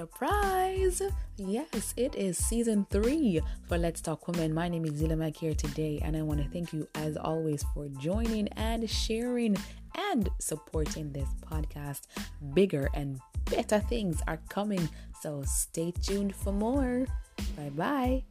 Surprise! Yes, it is season three for Let's Talk Women. My name is Zila Mac here today, and I want to thank you as always for joining and sharing and supporting this podcast. Bigger and better things are coming, so stay tuned for more. Bye bye.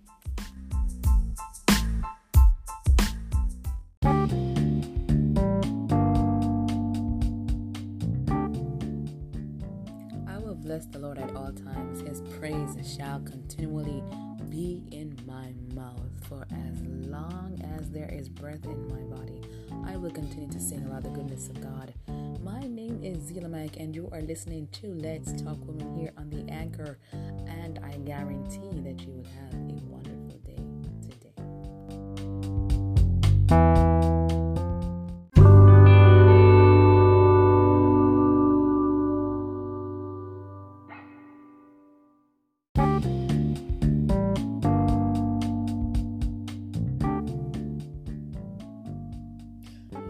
Bless the Lord at all times. His praise shall continually be in my mouth. For as long as there is breath in my body, I will continue to sing about the goodness of God. My name is Zila Mac, and you are listening to Let's Talk Women here on the Anchor. And I guarantee that you will have a wonderful day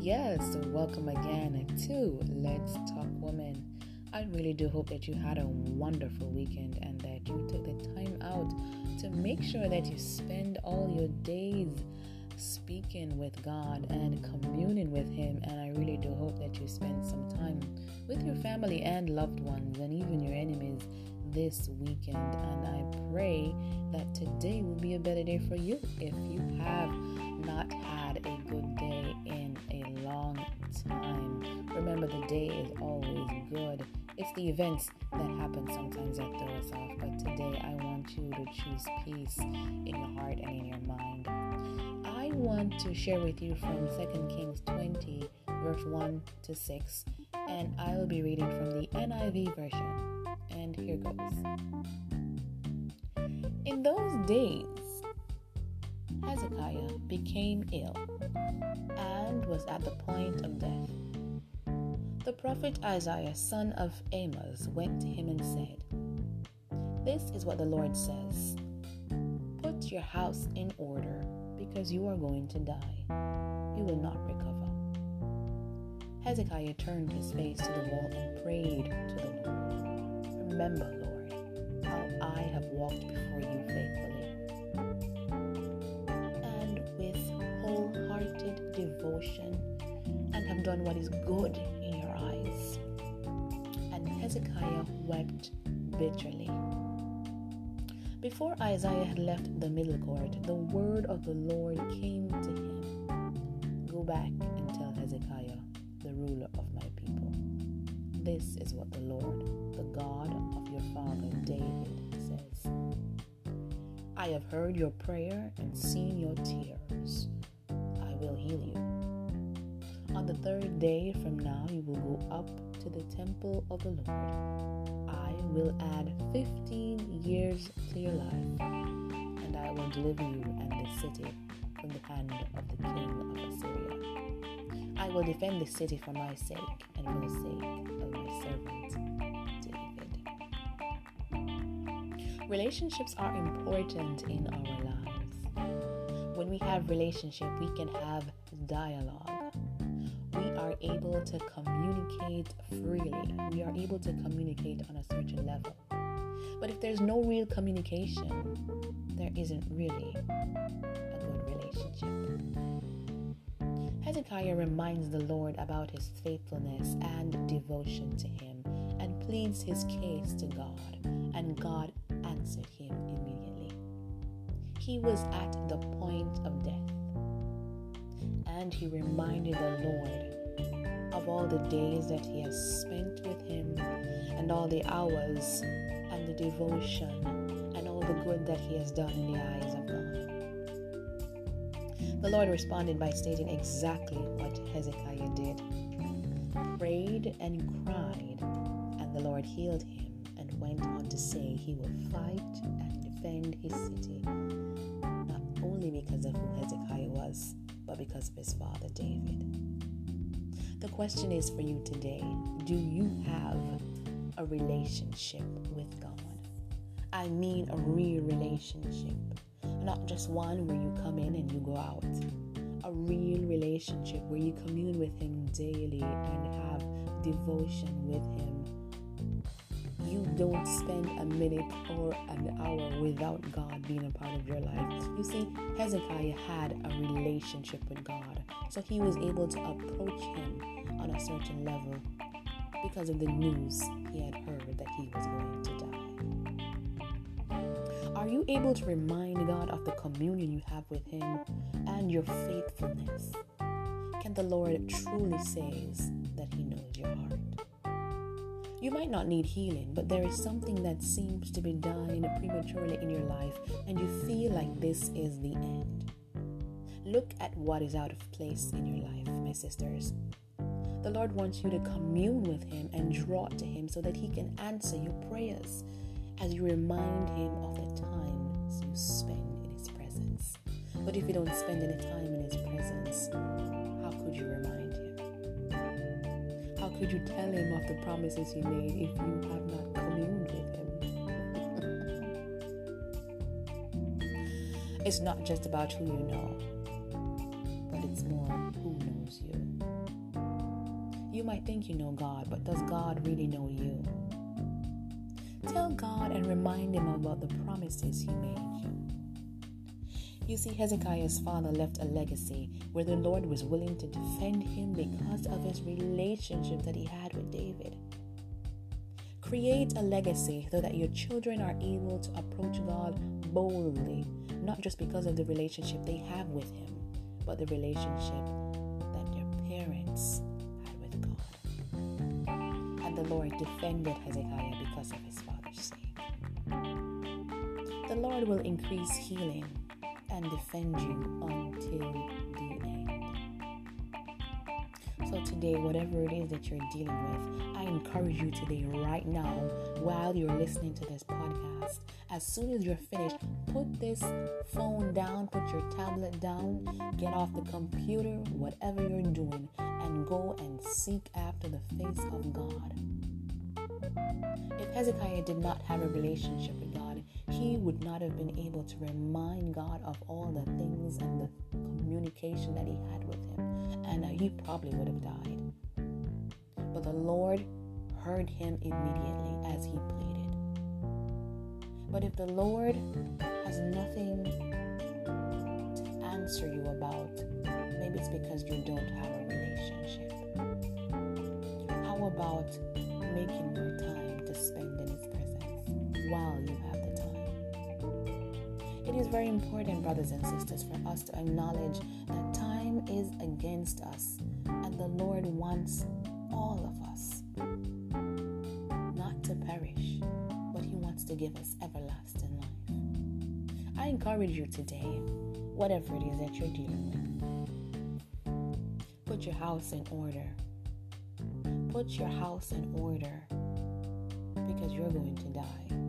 Yes, welcome again to Let's Talk Women. I really do hope that you had a wonderful weekend and that you took the time out to make sure that you spend all your days speaking with God and communing with Him. And I really do hope that you spend some time with your family and loved ones and even your enemies this weekend. And I pray that today will be a better day for you if you have not had a good day in. Remember, the day is always good. It's the events that happen sometimes that throw us off. But today, I want you to choose peace in your heart and in your mind. I want to share with you from 2 Kings 20, verse 1 to 6, and I will be reading from the NIV version. And here goes. In those days, Hezekiah became ill and was at the point of death. The prophet Isaiah, son of Amoz, went to him and said, This is what the Lord says Put your house in order, because you are going to die. You will not recover. Hezekiah turned his face to the wall and prayed to the Lord. Remember, Lord, how I have walked before you faithfully and with wholehearted devotion and have done what is good Hezekiah wept bitterly. Before Isaiah had left the middle court, the word of the Lord came to him Go back and tell Hezekiah, the ruler of my people. This is what the Lord, the God of your father David, says I have heard your prayer and seen your tears I will heal you. On the third day from now, you will go up to the temple of the Lord. I will add 15 years to your life, and I will deliver you and the city from the hand of the king of Assyria. I will defend the city for my sake and for the sake of my servant David. Relationships are important in our lives when we have relationship, we can have dialogue. Able to communicate freely. We are able to communicate on a certain level. But if there's no real communication, there isn't really a good relationship. Hezekiah reminds the Lord about his faithfulness and devotion to him and pleads his case to God, and God answered him immediately. he was at the point of death. And he reminded the Lord of all the days that he has spent with him, and all the hours, and the devotion, and all the good that he has done in the eyes of God. The Lord responded by stating exactly what Hezekiah did prayed and cried, and the Lord healed him and went on to say he will fight and defend his city not only because of who Hezekiah was, but because of his father David. The question is for you today do you have a relationship with God? I mean, a real relationship, not just one where you come in and you go out. A real relationship where you commune with Him daily and have devotion with Him you don't spend a minute or an hour without God being a part of your life. You see, Hezekiah had a relationship with God, so he was able to approach him on a certain level because of the news he had heard that he was going to die. Are you able to remind God of the communion you have with Him and your faithfulness? Can the Lord truly say that He knows your heart? You might not need healing, but there is something that seems to be dying prematurely in your life, and you feel like this is the end. Look at what is out of place in your life, my sisters. The Lord wants you to commune with Him and draw to Him so that He can answer your prayers as you remind Him of the times you spend in His presence. But if you don't spend any time in His presence, how could you remind could you tell Him of the promises He made if you have not communed with Him? it's not just about who you know, but it's more who knows you. You might think you know God, but does God really know you? Tell God and remind Him about the promises He made you. You see, Hezekiah's father left a legacy where the Lord was willing to defend him because of his relationship that he had with David. Create a legacy so that your children are able to approach God boldly, not just because of the relationship they have with Him, but the relationship that their parents had with God. And the Lord defended Hezekiah because of his father's sake. The Lord will increase healing and defend you until the end. So, today, whatever it is that you're dealing with, I encourage you today, right now, while you're listening to this podcast, as soon as you're finished, put this phone down, put your tablet down, get off the computer, whatever you're doing, and go and seek after the face of God. If Hezekiah did not have a relationship with God, he would not have been able to remind God of all the things and the communication that he had with him, and uh, he probably would have died. But the Lord heard him immediately as he pleaded. But if the Lord has nothing to answer you about, maybe it's because you don't have a relationship. How about making more time to spend in His presence while you have? It is very important, brothers and sisters, for us to acknowledge that time is against us and the Lord wants all of us not to perish, but He wants to give us everlasting life. I encourage you today, whatever it is that you're dealing with, put your house in order Put your house in order because you're going to die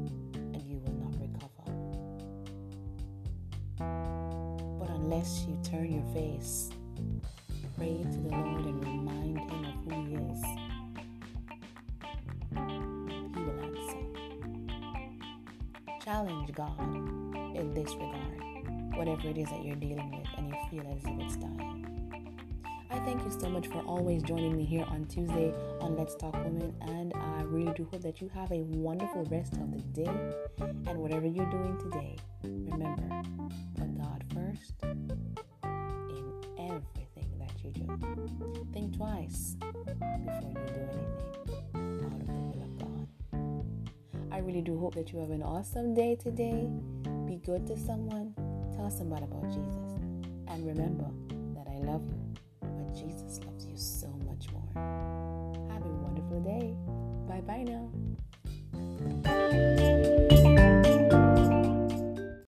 unless you turn your face, pray to the Lord and remind Him of who He is, He will answer. Challenge God in this regard, whatever it is that you're dealing with and you feel as if it's dying. I thank you so much for always joining me here on Tuesday on Let's Talk Women, and I really do hope that you have a wonderful rest of the day. And whatever you're doing today, remember, put God first in everything that you do. Think twice before you do anything out of the will of God. I really do hope that you have an awesome day today. Be good to someone. Tell somebody about Jesus. And remember that I love you.